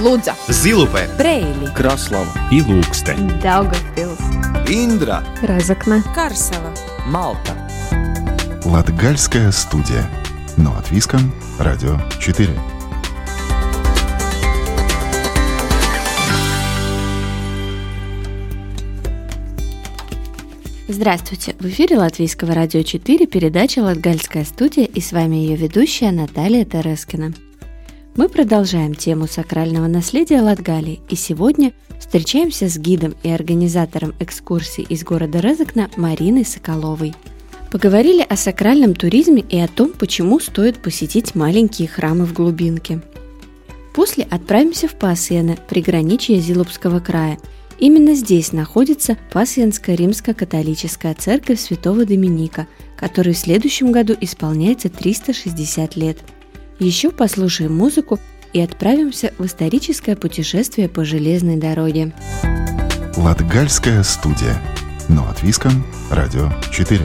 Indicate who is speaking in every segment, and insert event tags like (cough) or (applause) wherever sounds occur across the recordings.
Speaker 1: Лудза,
Speaker 2: Зилупе,
Speaker 1: Брейли,
Speaker 3: Краслава
Speaker 4: и Лукстен.
Speaker 1: Даугавпилс,
Speaker 3: Индра,
Speaker 1: Разокна,
Speaker 5: Карсела.
Speaker 3: Малта.
Speaker 6: Латгальская студия. Но от Виском. Радио 4.
Speaker 7: Здравствуйте! В эфире Латвийского радио 4 передача «Латгальская студия» и с вами ее ведущая Наталья Терескина. Мы продолжаем тему сакрального наследия Латгалии и сегодня встречаемся с гидом и организатором экскурсий из города Резекна Мариной Соколовой. Поговорили о сакральном туризме и о том, почему стоит посетить маленькие храмы в глубинке. После отправимся в Пасьяно, приграничье Зилупского края – Именно здесь находится Пасьянская римско-католическая церковь святого Доминика, которой в следующем году исполняется 360 лет. Еще послушаем музыку и отправимся в историческое путешествие по железной дороге.
Speaker 6: Латгальская студия. Но от Виском. Радио 4.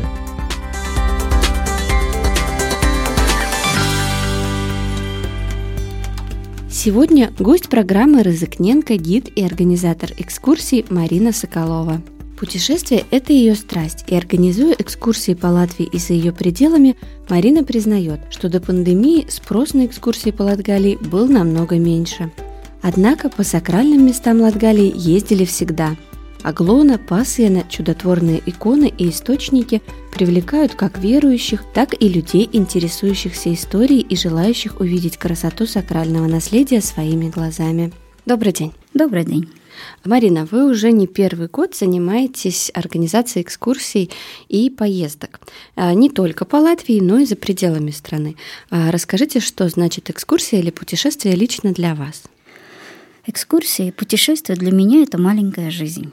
Speaker 7: Сегодня гость программы «Рызыкненко», гид и организатор экскурсий Марина Соколова. Путешествие – это ее страсть, и организуя экскурсии по Латвии и за ее пределами, Марина признает, что до пандемии спрос на экскурсии по Латгалии был намного меньше. Однако по сакральным местам Латгалии ездили всегда – Аглона, Пасьяна, чудотворные иконы и источники привлекают как верующих, так и людей, интересующихся историей и желающих увидеть красоту сакрального наследия своими глазами. Добрый день.
Speaker 8: Добрый день.
Speaker 7: Марина, вы уже не первый год занимаетесь организацией экскурсий и поездок. А, не только по Латвии, но и за пределами страны. А, расскажите, что значит экскурсия или путешествие лично для вас?
Speaker 8: Экскурсия и путешествие для меня – это маленькая жизнь.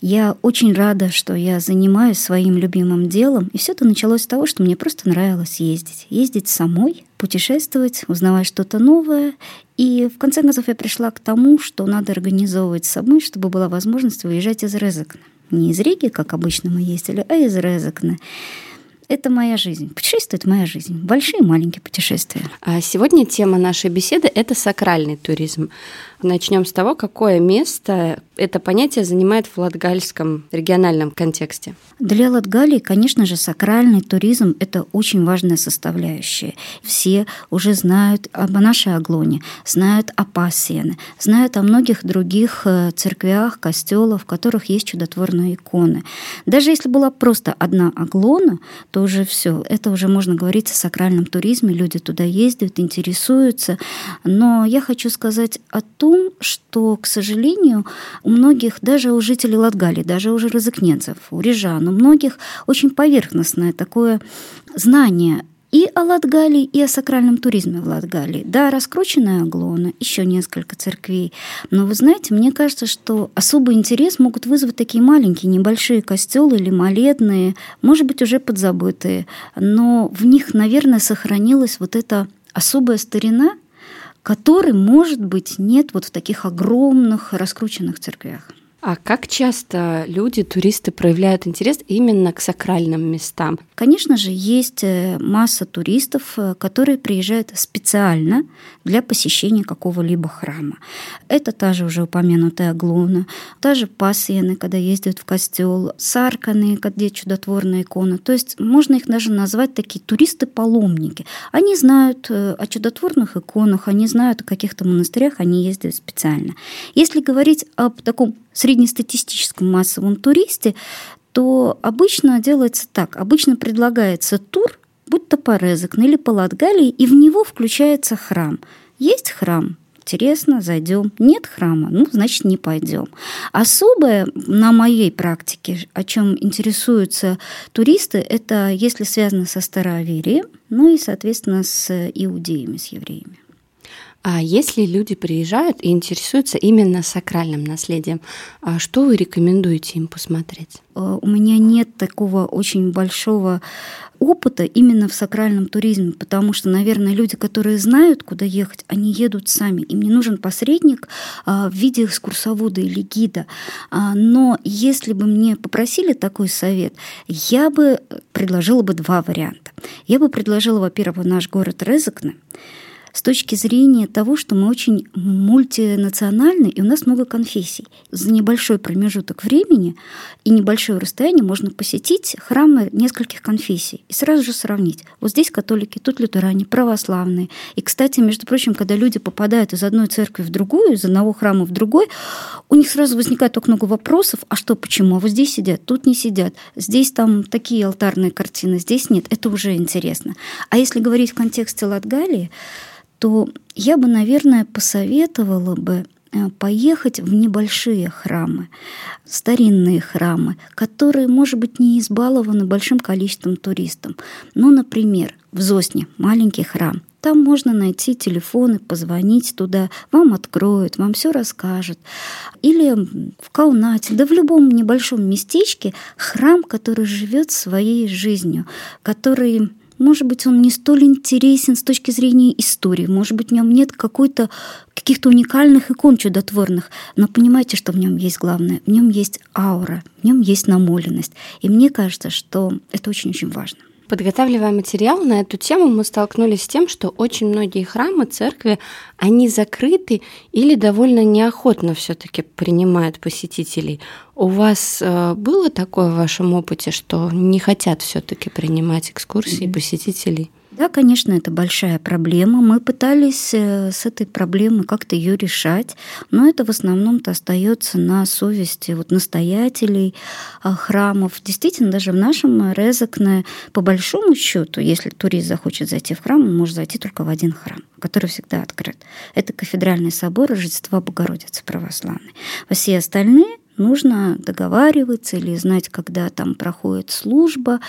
Speaker 8: Я очень рада, что я занимаюсь своим любимым делом. И все это началось с того, что мне просто нравилось ездить. Ездить самой, путешествовать, узнавать что-то новое. И в конце концов я пришла к тому, что надо организовывать самой, чтобы была возможность выезжать из Резекна. Не из Риги, как обычно мы ездили, а из Резекна. Это моя жизнь. Путешествие – моя жизнь. Большие и маленькие путешествия.
Speaker 7: А сегодня тема нашей беседы – это сакральный туризм. Начнем с того, какое место это понятие занимает в латгальском региональном контексте.
Speaker 8: Для Латгалии, конечно же, сакральный туризм – это очень важная составляющая. Все уже знают об нашей Аглоне, знают о Пассиене, знают о многих других э, церквях, костелах, в которых есть чудотворные иконы. Даже если была просто одна Аглона, то уже все, это уже можно говорить о сакральном туризме, люди туда ездят, интересуются. Но я хочу сказать о том, том, что, к сожалению, у многих, даже у жителей Латгалии, даже у рязыкненцев, у рижан, у многих очень поверхностное такое знание и о Латгалии, и о сакральном туризме в Латгалии. Да, раскрученная Аглона, еще несколько церквей. Но вы знаете, мне кажется, что особый интерес могут вызвать такие маленькие, небольшие костелы или молебные, может быть, уже подзабытые. Но в них, наверное, сохранилась вот эта особая старина, который, может быть, нет вот в таких огромных раскрученных церквях.
Speaker 7: А как часто люди, туристы проявляют интерес именно к сакральным местам?
Speaker 8: Конечно же, есть э, масса туристов, э, которые приезжают специально для посещения какого-либо храма. Это та же уже упомянутая Глона, та же Пасьяны, когда ездят в костел, Сарканы, где чудотворная икона. То есть можно их даже назвать такие туристы-паломники. Они знают э, о чудотворных иконах, они знают о каких-то монастырях, они ездят специально. Если говорить об таком среднестатистическом массовом туристе, то обычно делается так. Обычно предлагается тур, будь то по Резекн или по Латгалии, и в него включается храм. Есть храм, интересно, зайдем. Нет храма, ну, значит, не пойдем. Особое на моей практике, о чем интересуются туристы, это если связано со староверием, ну и, соответственно, с иудеями, с евреями.
Speaker 7: А если люди приезжают и интересуются именно сакральным наследием, а что вы рекомендуете им посмотреть?
Speaker 8: Э, у меня нет такого очень большого опыта именно в сакральном туризме, потому что, наверное, люди, которые знают, куда ехать, они едут сами. Им не нужен посредник а, в виде экскурсовода или гида. А, но если бы мне попросили такой совет, я бы предложила бы два варианта. Я бы предложила, во-первых, наш город Резекне, с точки зрения того, что мы очень мультинациональны, и у нас много конфессий. За небольшой промежуток времени и небольшое расстояние можно посетить храмы нескольких конфессий и сразу же сравнить. Вот здесь католики, тут лютеране, православные. И, кстати, между прочим, когда люди попадают из одной церкви в другую, из одного храма в другой, у них сразу возникает только много вопросов, а что, почему? А вот здесь сидят, тут не сидят, здесь там такие алтарные картины, здесь нет. Это уже интересно. А если говорить в контексте Латгалии, то я бы, наверное, посоветовала бы э, поехать в небольшие храмы, старинные храмы, которые, может быть, не избалованы большим количеством туристов. Ну, например, в Зосне маленький храм. Там можно найти телефоны, позвонить туда, вам откроют, вам все расскажут. Или в Каунате, да в любом небольшом местечке храм, который живет своей жизнью, который может быть, он не столь интересен с точки зрения истории, может быть, в нем нет какой-то каких-то уникальных икон чудотворных, но понимаете, что в нем есть главное? В нем есть аура, в нем есть намоленность. И мне кажется, что это очень-очень важно.
Speaker 7: Подготавливая материал на эту тему, мы столкнулись с тем, что очень многие храмы, церкви, они закрыты или довольно неохотно все-таки принимают посетителей. У вас э, было такое в вашем опыте, что не хотят все-таки принимать экскурсии mm-hmm. посетителей?
Speaker 8: Да, конечно, это большая проблема. Мы пытались э, с этой проблемой как-то ее решать, но это в основном-то остается на совести вот настоятелей а, храмов. Действительно, даже в нашем Резакне, по большому счету, если турист захочет зайти в храм, он может зайти только в один храм, который всегда открыт. Это кафедральный собор Рождества Богородицы православной. Все остальные нужно договариваться или знать, когда там проходит служба.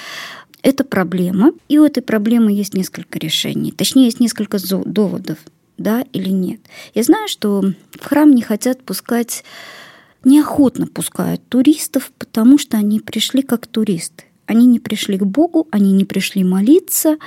Speaker 8: Это проблема, и у этой проблемы есть несколько решений. Точнее, есть несколько доводов, да или нет. Я знаю, что в храм не хотят пускать, неохотно пускают туристов, потому что они пришли как туристы. Они не пришли к Богу, они не пришли молиться.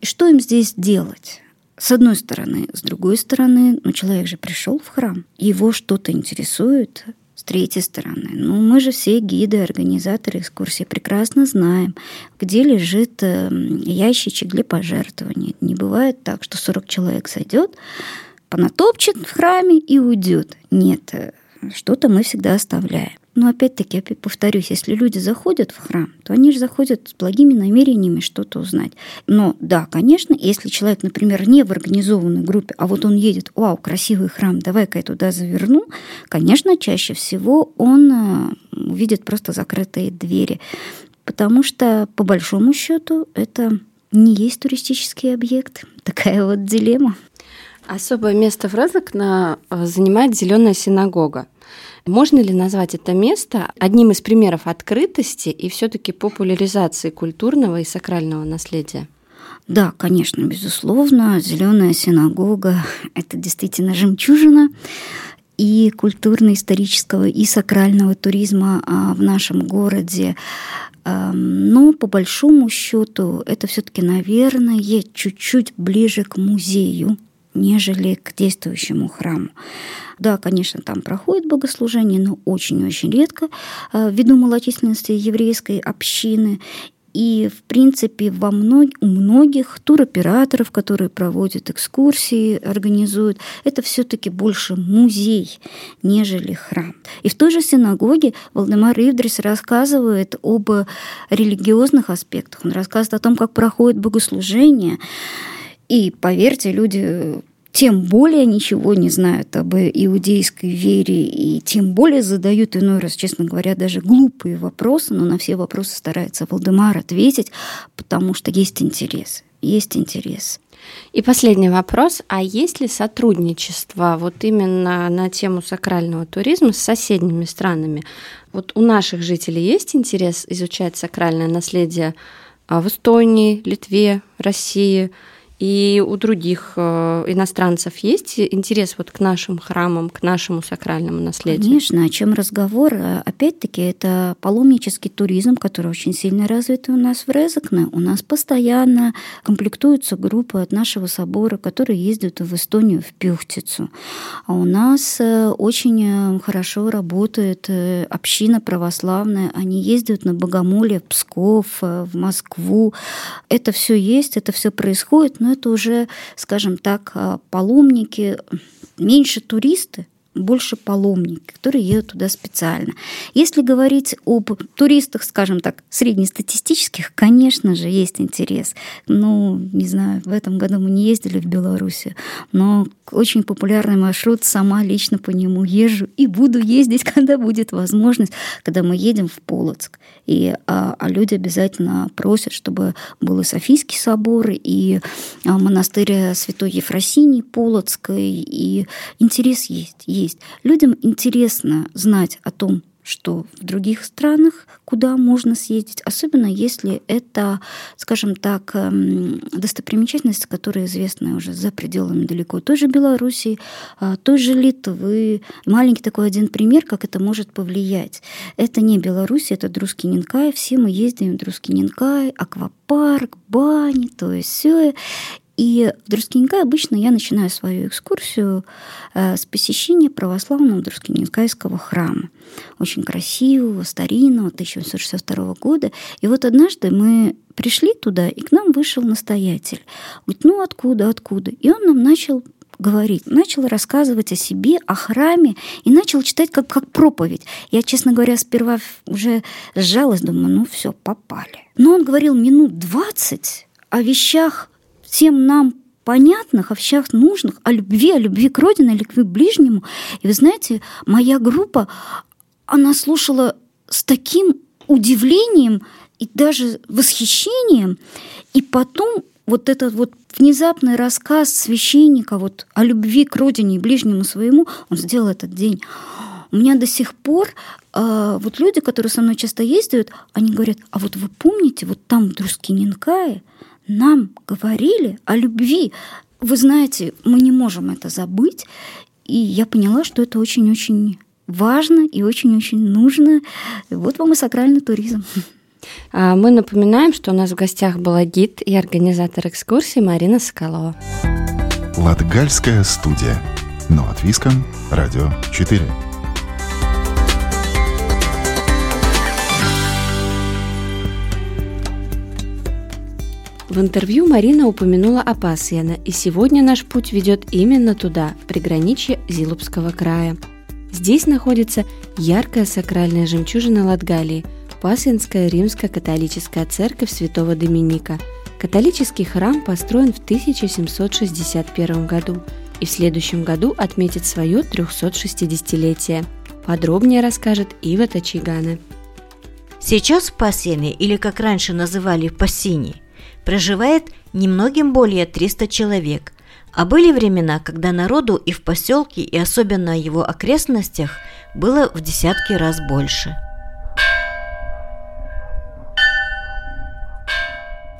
Speaker 8: И что им здесь делать? С одной стороны. С другой стороны, ну, человек же пришел в храм, его что-то интересует, с третьей стороны, ну мы же все гиды, организаторы экскурсии прекрасно знаем, где лежит эм, ящичек для пожертвований. Не бывает так, что 40 человек зайдет, понатопчет в храме и уйдет. Нет, э, что-то мы всегда оставляем. Но опять-таки, опять повторюсь, если люди заходят в храм, то они же заходят с благими намерениями что-то узнать. Но да, конечно, если человек, например, не в организованной группе, а вот он едет, вау, красивый храм, давай-ка я туда заверну, конечно, чаще всего он э, увидит просто закрытые двери. Потому что, по большому счету, это не есть туристический объект. Такая вот дилемма.
Speaker 7: Особое место в Розокно э, занимает зеленая синагога. Можно ли назвать это место одним из примеров открытости и все-таки популяризации культурного и сакрального наследия?
Speaker 8: Да, конечно, безусловно, зеленая синагога – это действительно жемчужина и культурно-исторического, и сакрального туризма а, в нашем городе. Но по большому счету это все-таки, наверное, чуть-чуть ближе к музею, нежели к действующему храму. Да, конечно, там проходит богослужение, но очень-очень редко э, ввиду малочисленности еврейской общины. И, в принципе, во мног... у многих туроператоров, которые проводят экскурсии, организуют, это все-таки больше музей, нежели храм. И в той же синагоге Валдемар Ивдрис рассказывает об религиозных аспектах. Он рассказывает о том, как проходит богослужение. И поверьте, люди тем более ничего не знают об иудейской вере и тем более задают иной раз, честно говоря, даже глупые вопросы, но на все вопросы старается Валдемар ответить, потому что есть интерес, есть интерес.
Speaker 7: И последний вопрос. А есть ли сотрудничество вот именно на тему сакрального туризма с соседними странами? Вот у наших жителей есть интерес изучать сакральное наследие а, в Эстонии, Литве, России – и у других э, иностранцев есть интерес вот к нашим храмам, к нашему сакральному наследию?
Speaker 8: Конечно, о чем разговор? Опять-таки, это паломнический туризм, который очень сильно развит у нас в Резакне. У нас постоянно комплектуются группы от нашего собора, которые ездят в Эстонию, в Пюхтицу. А у нас э, очень э, хорошо работает община православная. Они ездят на Богомоле Псков, в Москву. Это все есть, это все происходит, но это уже, скажем так, паломники, меньше туристы, больше паломники, которые едут туда специально. Если говорить об туристах, скажем так, среднестатистических, конечно же, есть интерес. Ну, не знаю, в этом году мы не ездили в Беларуси, но очень популярный маршрут, сама лично по нему езжу и буду ездить, (laughs) когда будет возможность, когда мы едем в Полоцк. И, а, а люди обязательно просят, чтобы был и Софийский собор, и а, монастырь Святой Ефросинии Полоцкой, и интерес есть, есть. Людям интересно знать о том, что в других странах, куда можно съездить, особенно если это, скажем так, эм, достопримечательности, которые известны уже за пределами далеко той же Белоруссии, а, той же Литвы. Маленький такой один пример, как это может повлиять. Это не Беларусь, это Друскиненкай. Все мы ездим в Друскиненкай, аквапарк, бани, то есть все. И в Друскинкай обычно я начинаю свою экскурсию э, с посещения православного Друскинкайского храма. Очень красивого, старинного, 1862 года. И вот однажды мы пришли туда, и к нам вышел настоятель. Говорит, ну откуда, откуда? И он нам начал говорить, начал рассказывать о себе, о храме и начал читать как, как проповедь. Я, честно говоря, сперва уже сжалась, думаю, ну все, попали. Но он говорил минут двадцать о вещах всем нам понятных, о вещах нужных, о любви, о любви к родине, о любви к ближнему. И вы знаете, моя группа, она слушала с таким удивлением и даже восхищением. И потом вот этот вот внезапный рассказ священника вот о любви к родине и ближнему своему, он сделал этот день. У меня до сих пор э, вот люди, которые со мной часто ездят, они говорят, а вот вы помните, вот там в Друскиненкае нам говорили о любви. Вы знаете, мы не можем это забыть. И я поняла, что это очень-очень важно и очень-очень нужно. Вот вам и сакральный туризм.
Speaker 7: А мы напоминаем, что у нас в гостях была гид и организатор экскурсии Марина Соколова.
Speaker 6: Латгальская студия. Но от Виском. Радио 4.
Speaker 7: В интервью Марина упомянула Апасьяна, и сегодня наш путь ведет именно туда, в приграничье Зилупского края. Здесь находится яркая сакральная жемчужина Латгалии – Пасьянская римско-католическая церковь святого Доминика. Католический храм построен в 1761 году и в следующем году отметит свое 360-летие. Подробнее расскажет Ива Тачигана.
Speaker 1: Сейчас в Пасьяне, или как раньше называли Пассини, проживает немногим более 300 человек, а были времена, когда народу и в поселке, и особенно его окрестностях было в десятки раз больше.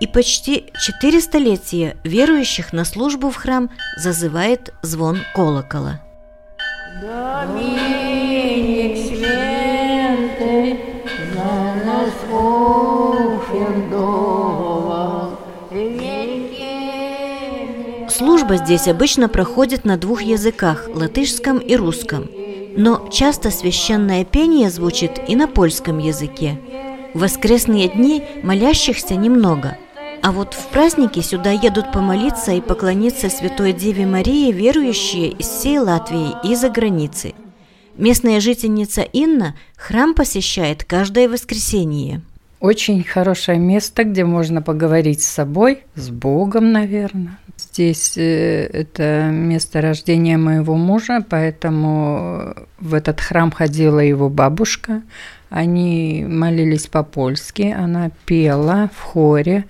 Speaker 1: И почти четыре столетия верующих на службу в храм зазывает звон колокола. Доминик Служба здесь обычно проходит на двух языках – латышском и русском. Но часто священное пение звучит и на польском языке. В воскресные дни молящихся немного, а вот в праздники сюда едут помолиться и поклониться Святой Деве Марии верующие из всей Латвии и за границы. Местная жительница Инна храм посещает каждое воскресенье.
Speaker 2: Очень хорошее место, где можно поговорить с собой, с Богом, наверное. Здесь э, это место рождения моего мужа, поэтому в этот храм ходила его бабушка. Они молились по-польски, она пела в хоре.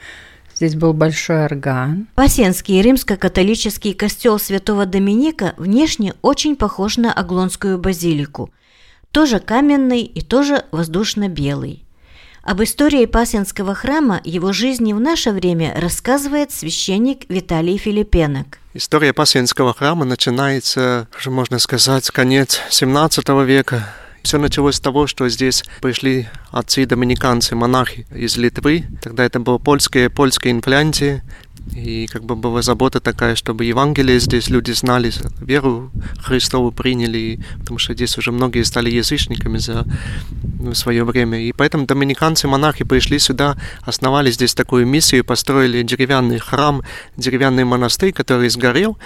Speaker 2: Здесь был большой орган.
Speaker 1: Пасенский римско-католический костел святого Доминика внешне очень похож на Аглонскую базилику. Тоже каменный и тоже воздушно-белый. Об истории Пасенского храма, его жизни в наше время рассказывает священник Виталий Филипенок.
Speaker 3: История Пасенского храма начинается, можно сказать, конец 17 века. Все началось с того, что здесь пришли отцы-доминиканцы, монахи из Литвы. Тогда это было польское, польское инфлянтие. И как бы была забота такая, чтобы Евангелие здесь люди знали, веру Христову приняли, потому что здесь уже многие стали язычниками за свое время. И поэтому доминиканцы-монахи пришли сюда, основали здесь такую миссию, построили деревянный храм, деревянный монастырь, который сгорел,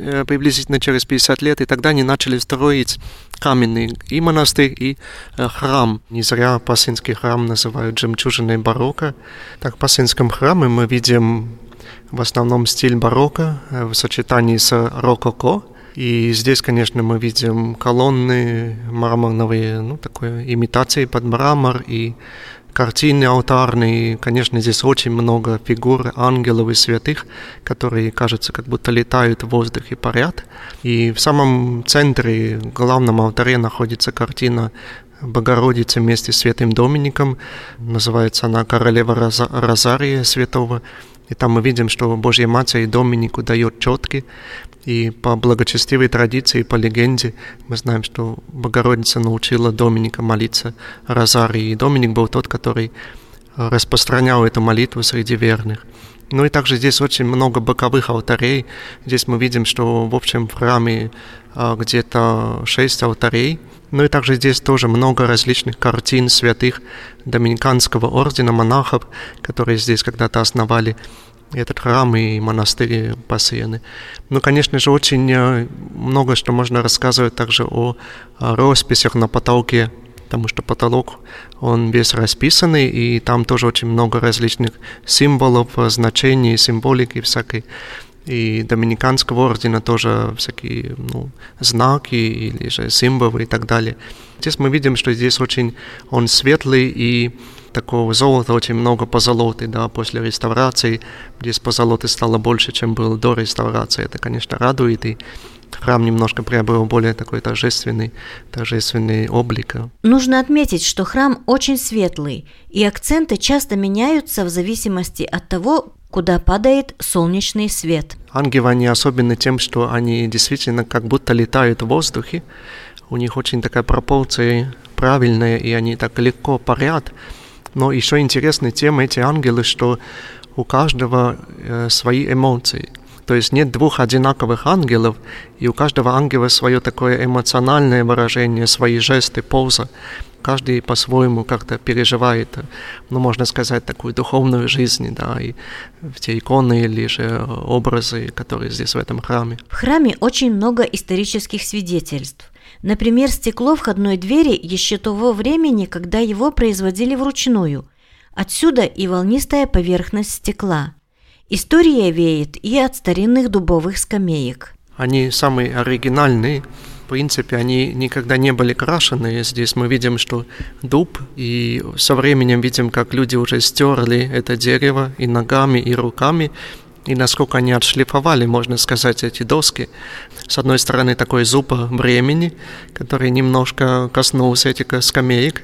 Speaker 3: Э, приблизительно через 50 лет, и тогда они начали строить каменный и монастырь, и э, храм. Не зря Пасынский храм называют жемчужиной барокко. Так, в Пасынском храме мы видим в основном стиль барокко э, в сочетании с рококо. И здесь, конечно, мы видим колонны мраморные, ну, такой имитации под мрамор и картины алтарные. Конечно, здесь очень много фигур ангелов и святых, которые, кажется, как будто летают в воздухе, парят. И в самом центре, в главном алтаре, находится картина Богородицы вместе с святым Домиником. Называется она «Королева Розария Святого». И там мы видим, что Божья Матерь Доминику дает четки, и по благочестивой традиции, по легенде, мы знаем, что Богородица научила Доминика молиться Розарии. И Доминик был тот, который распространял эту молитву среди верных. Ну и также здесь очень много боковых алтарей. Здесь мы видим, что в общем в храме а, где-то шесть алтарей. Ну и также здесь тоже много различных картин святых Доминиканского ордена монахов, которые здесь когда-то основали этот храм и монастырь посеяны. Ну, конечно же, очень э, много что можно рассказывать также о росписях на потолке, потому что потолок, он весь расписанный, и там тоже очень много различных символов, значений, символики всякой. И доминиканского ордена тоже всякие ну, знаки или же символы и так далее. Здесь мы видим, что здесь очень он светлый и такого золота очень много позолоты, да, после реставрации. Здесь позолоты стало больше, чем было до реставрации. Это, конечно, радует, и храм немножко приобрел более такой торжественный, торжественный облик.
Speaker 1: Нужно отметить, что храм очень светлый, и акценты часто меняются в зависимости от того, куда падает солнечный свет.
Speaker 3: Ангелы, они особенны тем, что они действительно как будто летают в воздухе. У них очень такая пропорция правильная, и они так легко парят. Но еще интересны тем эти ангелы, что у каждого э, свои эмоции. То есть нет двух одинаковых ангелов, и у каждого ангела свое такое эмоциональное выражение, свои жесты, поза. Каждый по-своему как-то переживает, ну, можно сказать, такую духовную жизнь, да, и те иконы или же образы, которые здесь в этом храме.
Speaker 1: В храме очень много исторических свидетельств. Например, стекло входной двери еще того времени, когда его производили вручную. Отсюда и волнистая поверхность стекла. История веет и от старинных дубовых скамеек.
Speaker 3: Они самые оригинальные. Принципе, они никогда не были крашены. Здесь мы видим, что дуб, и со временем видим, как люди уже стерли это дерево и ногами, и руками, и насколько они отшлифовали, можно сказать, эти доски. С одной стороны, такой зуб времени, который немножко коснулся этих скамеек,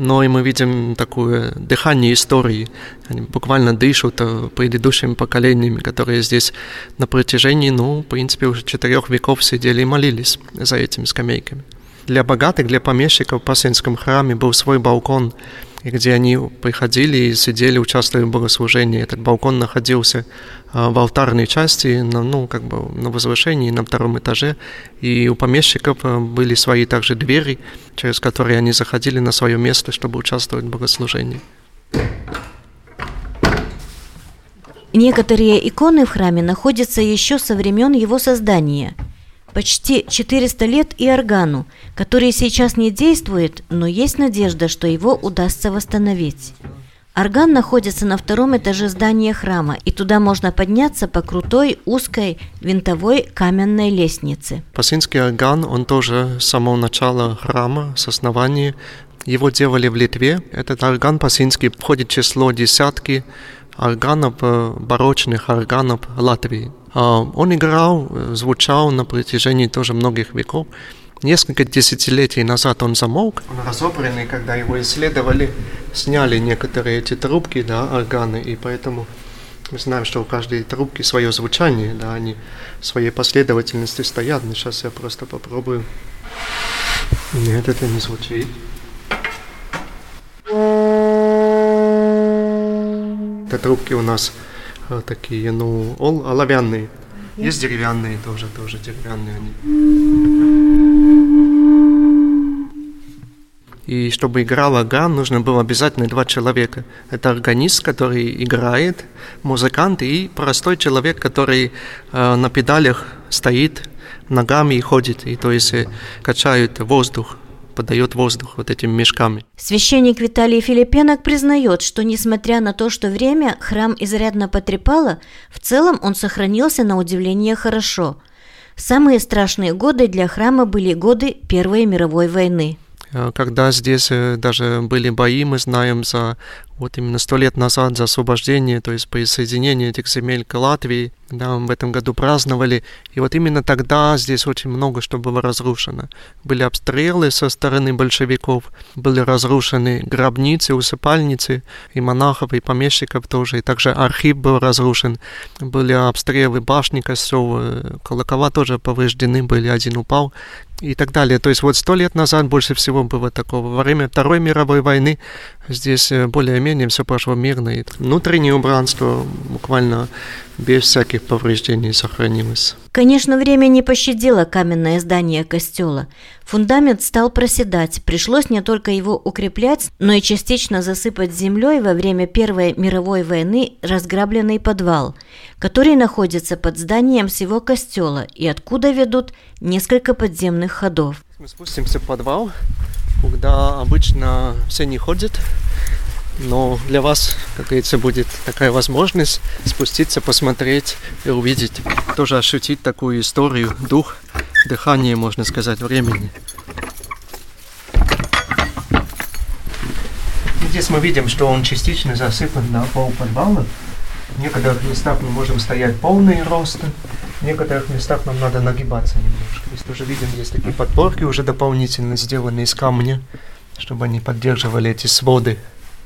Speaker 3: но и мы видим такое дыхание истории. Они буквально дышат предыдущими поколениями, которые здесь на протяжении, ну, в принципе, уже четырех веков сидели и молились за этими скамейками. Для богатых, для помещиков в Пасынском храме был свой балкон – и где они приходили и сидели, участвовали в богослужении. Этот балкон находился а, в алтарной части, на, ну, как бы на возвышении, на втором этаже, и у помещиков а, были свои также двери, через которые они заходили на свое место, чтобы участвовать в богослужении.
Speaker 1: Некоторые иконы в храме находятся еще со времен его создания – Почти 400 лет и органу, который сейчас не действует, но есть надежда, что его удастся восстановить. Орган находится на втором этаже здания храма, и туда можно подняться по крутой, узкой, винтовой каменной лестнице.
Speaker 3: Пасинский орган, он тоже с самого начала храма, с основания, его делали в Литве. Этот орган пасинский входит в число десятки органов, э, барочных органов Латвии. А, он играл, звучал на протяжении тоже многих веков. Несколько десятилетий назад он замолк. Он разобранный, когда его исследовали, сняли некоторые эти трубки, да, органы, и поэтому мы знаем, что у каждой трубки свое звучание, да, они в своей последовательности стоят. Но сейчас я просто попробую. Нет, это не звучит. Это трубки у нас такие, ну, ол, оловянные. Есть деревянные тоже, тоже деревянные они. И чтобы играл орган, нужно было обязательно два человека. Это органист, который играет, музыкант и простой человек, который э, на педалях стоит, ногами и ходит, и то есть э, качает воздух подает воздух вот этими мешками.
Speaker 1: Священник Виталий Филипенок признает, что несмотря на то, что время храм изрядно потрепало, в целом он сохранился на удивление хорошо. Самые страшные годы для храма были годы Первой мировой войны.
Speaker 3: Э, когда здесь э, даже были бои, мы знаем, за вот именно сто лет назад за освобождение, то есть присоединение этих земель к Латвии, да, в этом году праздновали. И вот именно тогда здесь очень много что было разрушено. Были обстрелы со стороны большевиков, были разрушены гробницы, усыпальницы и монахов, и помещиков тоже. И также архив был разрушен. Были обстрелы башни костров, э, колокола тоже повреждены были, один упал и так далее. То есть вот сто лет назад больше всего было такого. Во время Второй мировой войны здесь э, более-менее все прошло мирно. И внутреннее убранство буквально без всяких повреждений сохранилось.
Speaker 1: Конечно, время не пощадило каменное здание костела. Фундамент стал проседать, пришлось не только его укреплять, но и частично засыпать землей во время Первой мировой войны разграбленный подвал, который находится под зданием всего костела и откуда ведут несколько подземных ходов.
Speaker 3: Мы спустимся в подвал, куда обычно все не ходят, но для вас, как говорится, будет такая возможность спуститься, посмотреть и увидеть, тоже ощутить такую историю, дух, дыхание, можно сказать, времени. Здесь мы видим, что он частично засыпан на пол подвала. В некоторых местах мы можем стоять полный рост, в некоторых местах нам надо нагибаться немножко. Здесь тоже видим, есть такие подпорки уже дополнительно сделанные из камня, чтобы они поддерживали эти своды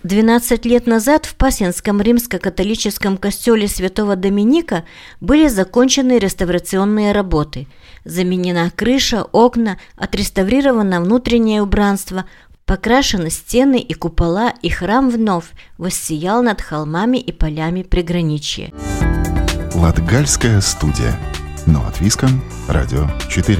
Speaker 1: 12 лет назад в Пасенском римско-католическом костеле святого Доминика были закончены реставрационные работы. Заменена крыша, окна, отреставрировано внутреннее убранство, покрашены стены и купола, и храм вновь воссиял над холмами и полями приграничья.
Speaker 6: Латгальская студия. Но от Виском. Радио 4.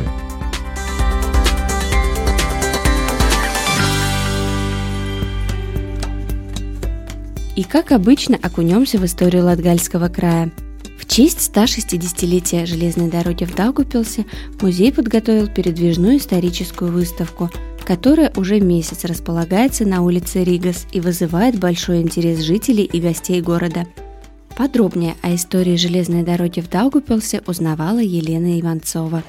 Speaker 7: И как обычно окунемся в историю Латгальского края. В честь 160-летия железной дороги в Даугупилсе музей подготовил передвижную историческую выставку, которая уже месяц располагается на улице Ригас и вызывает большой интерес жителей и гостей города. Подробнее о истории железной дороги в Даугупилсе узнавала Елена Иванцова.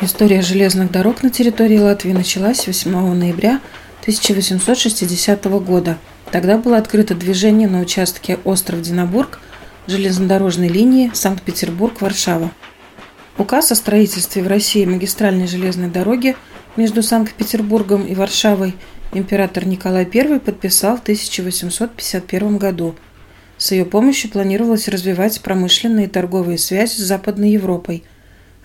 Speaker 4: История железных дорог на территории Латвии началась 8 ноября 1860 года. Тогда было открыто движение на участке Остров-Динабург железнодорожной линии Санкт-Петербург-Варшава. Указ о строительстве в России магистральной железной дороги между Санкт-Петербургом и Варшавой император Николай I подписал в 1851 году. С ее помощью планировалось развивать промышленные и торговые связи с Западной Европой –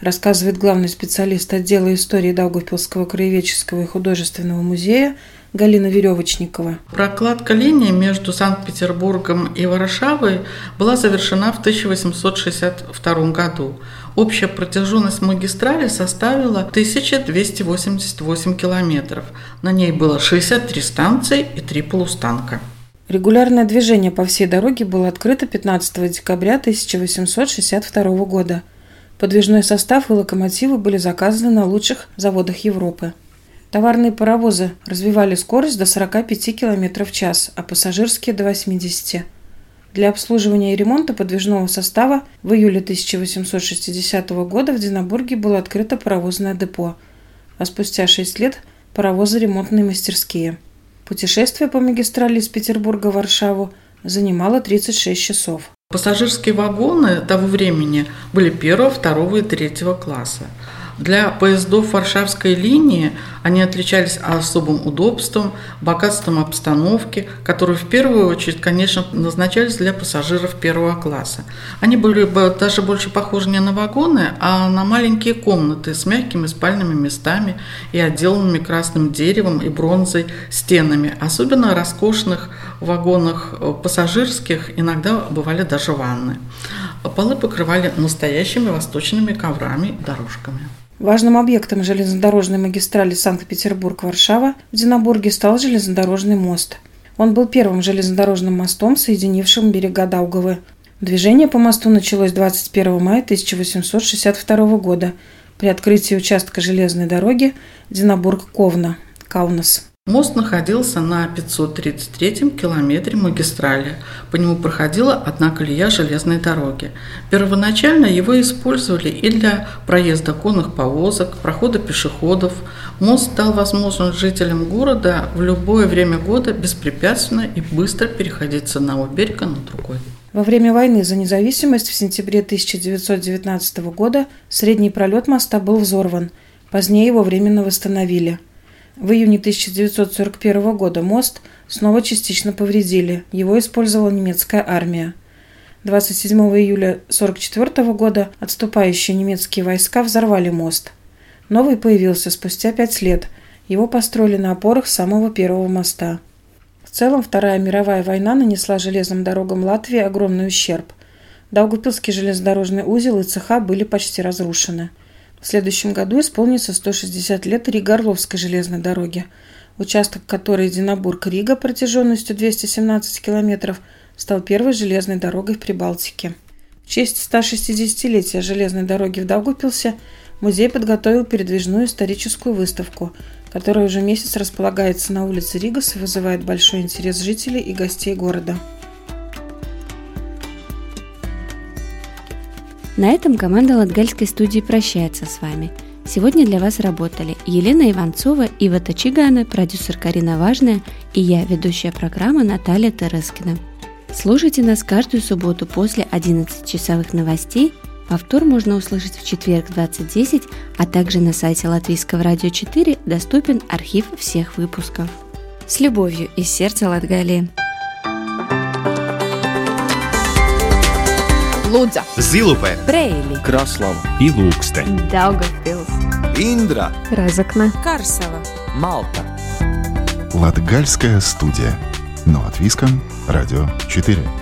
Speaker 4: рассказывает главный специалист отдела истории Даугавпилского краеведческого и художественного музея Галина Веревочникова.
Speaker 5: Прокладка линии между Санкт-Петербургом и Варшавой была завершена в 1862 году. Общая протяженность магистрали составила 1288 километров. На ней было 63 станции и 3 полустанка.
Speaker 4: Регулярное движение по всей дороге было открыто 15 декабря 1862 года – Подвижной состав и локомотивы были заказаны на лучших заводах Европы. Товарные паровозы развивали скорость до 45 км в час, а пассажирские – до 80 Для обслуживания и ремонта подвижного состава в июле 1860 года в Динабурге было открыто паровозное депо, а спустя 6 лет – паровозы ремонтные мастерские. Путешествие по магистрали из Петербурга в Варшаву занимало 36 часов.
Speaker 5: Пассажирские вагоны того времени были первого, второго и третьего класса. Для поездов Варшавской линии они отличались особым удобством, богатством обстановки, которые в первую очередь, конечно, назначались для пассажиров первого класса. Они были бы даже больше похожи не на вагоны, а на маленькие комнаты с мягкими спальными местами и отделанными красным деревом и бронзой стенами. Особенно роскошных вагонах пассажирских иногда бывали даже ванны. Полы покрывали настоящими восточными коврами и дорожками.
Speaker 4: Важным объектом железнодорожной магистрали Санкт-Петербург-Варшава в Динабурге стал железнодорожный мост. Он был первым железнодорожным мостом, соединившим берега Даугавы. Движение по мосту началось 21 мая 1862 года при открытии участка железной дороги Динабург-Ковна, Каунас.
Speaker 5: Мост находился на 533-м километре магистрали. По нему проходила одна колея железной дороги. Первоначально его использовали и для проезда конных повозок, прохода пешеходов. Мост дал возможность жителям города в любое время года беспрепятственно и быстро переходить с одного берега на другой.
Speaker 4: Во время войны за независимость в сентябре 1919 года средний пролет моста был взорван. Позднее его временно восстановили – в июне 1941 года мост снова частично повредили. Его использовала немецкая армия. 27 июля 1944 года отступающие немецкие войска взорвали мост. Новый появился спустя пять лет. Его построили на опорах самого первого моста. В целом, Вторая мировая война нанесла железным дорогам Латвии огромный ущерб. Даугупилский железнодорожный узел и цеха были почти разрушены. В следующем году исполнится 160 лет Рига-Орловской железной дороги, участок которой Единобург-Рига протяженностью 217 километров стал первой железной дорогой в Прибалтике. В честь 160-летия железной дороги в Даугупилсе музей подготовил передвижную историческую выставку, которая уже месяц располагается на улице Ригас и вызывает большой интерес жителей и гостей города.
Speaker 7: На этом команда Латгальской студии прощается с вами. Сегодня для вас работали Елена Иванцова, Ива Тачигана, продюсер Карина Важная и я, ведущая программы Наталья Терескина. Слушайте нас каждую субботу после 11-часовых новостей. Повтор можно услышать в четверг 20.10, а также на сайте Латвийского радио 4 доступен архив всех выпусков. С любовью из сердца Латгалии.
Speaker 9: Лудза,
Speaker 10: Зилупе,
Speaker 9: Брейли,
Speaker 10: Краслава. И Ilūkste,
Speaker 9: Daugavpils,
Speaker 10: Индра,
Speaker 9: Разокна,
Speaker 11: Карсела,
Speaker 10: Малта.
Speaker 6: Латгальская студия. Но от Виском, Радио 4.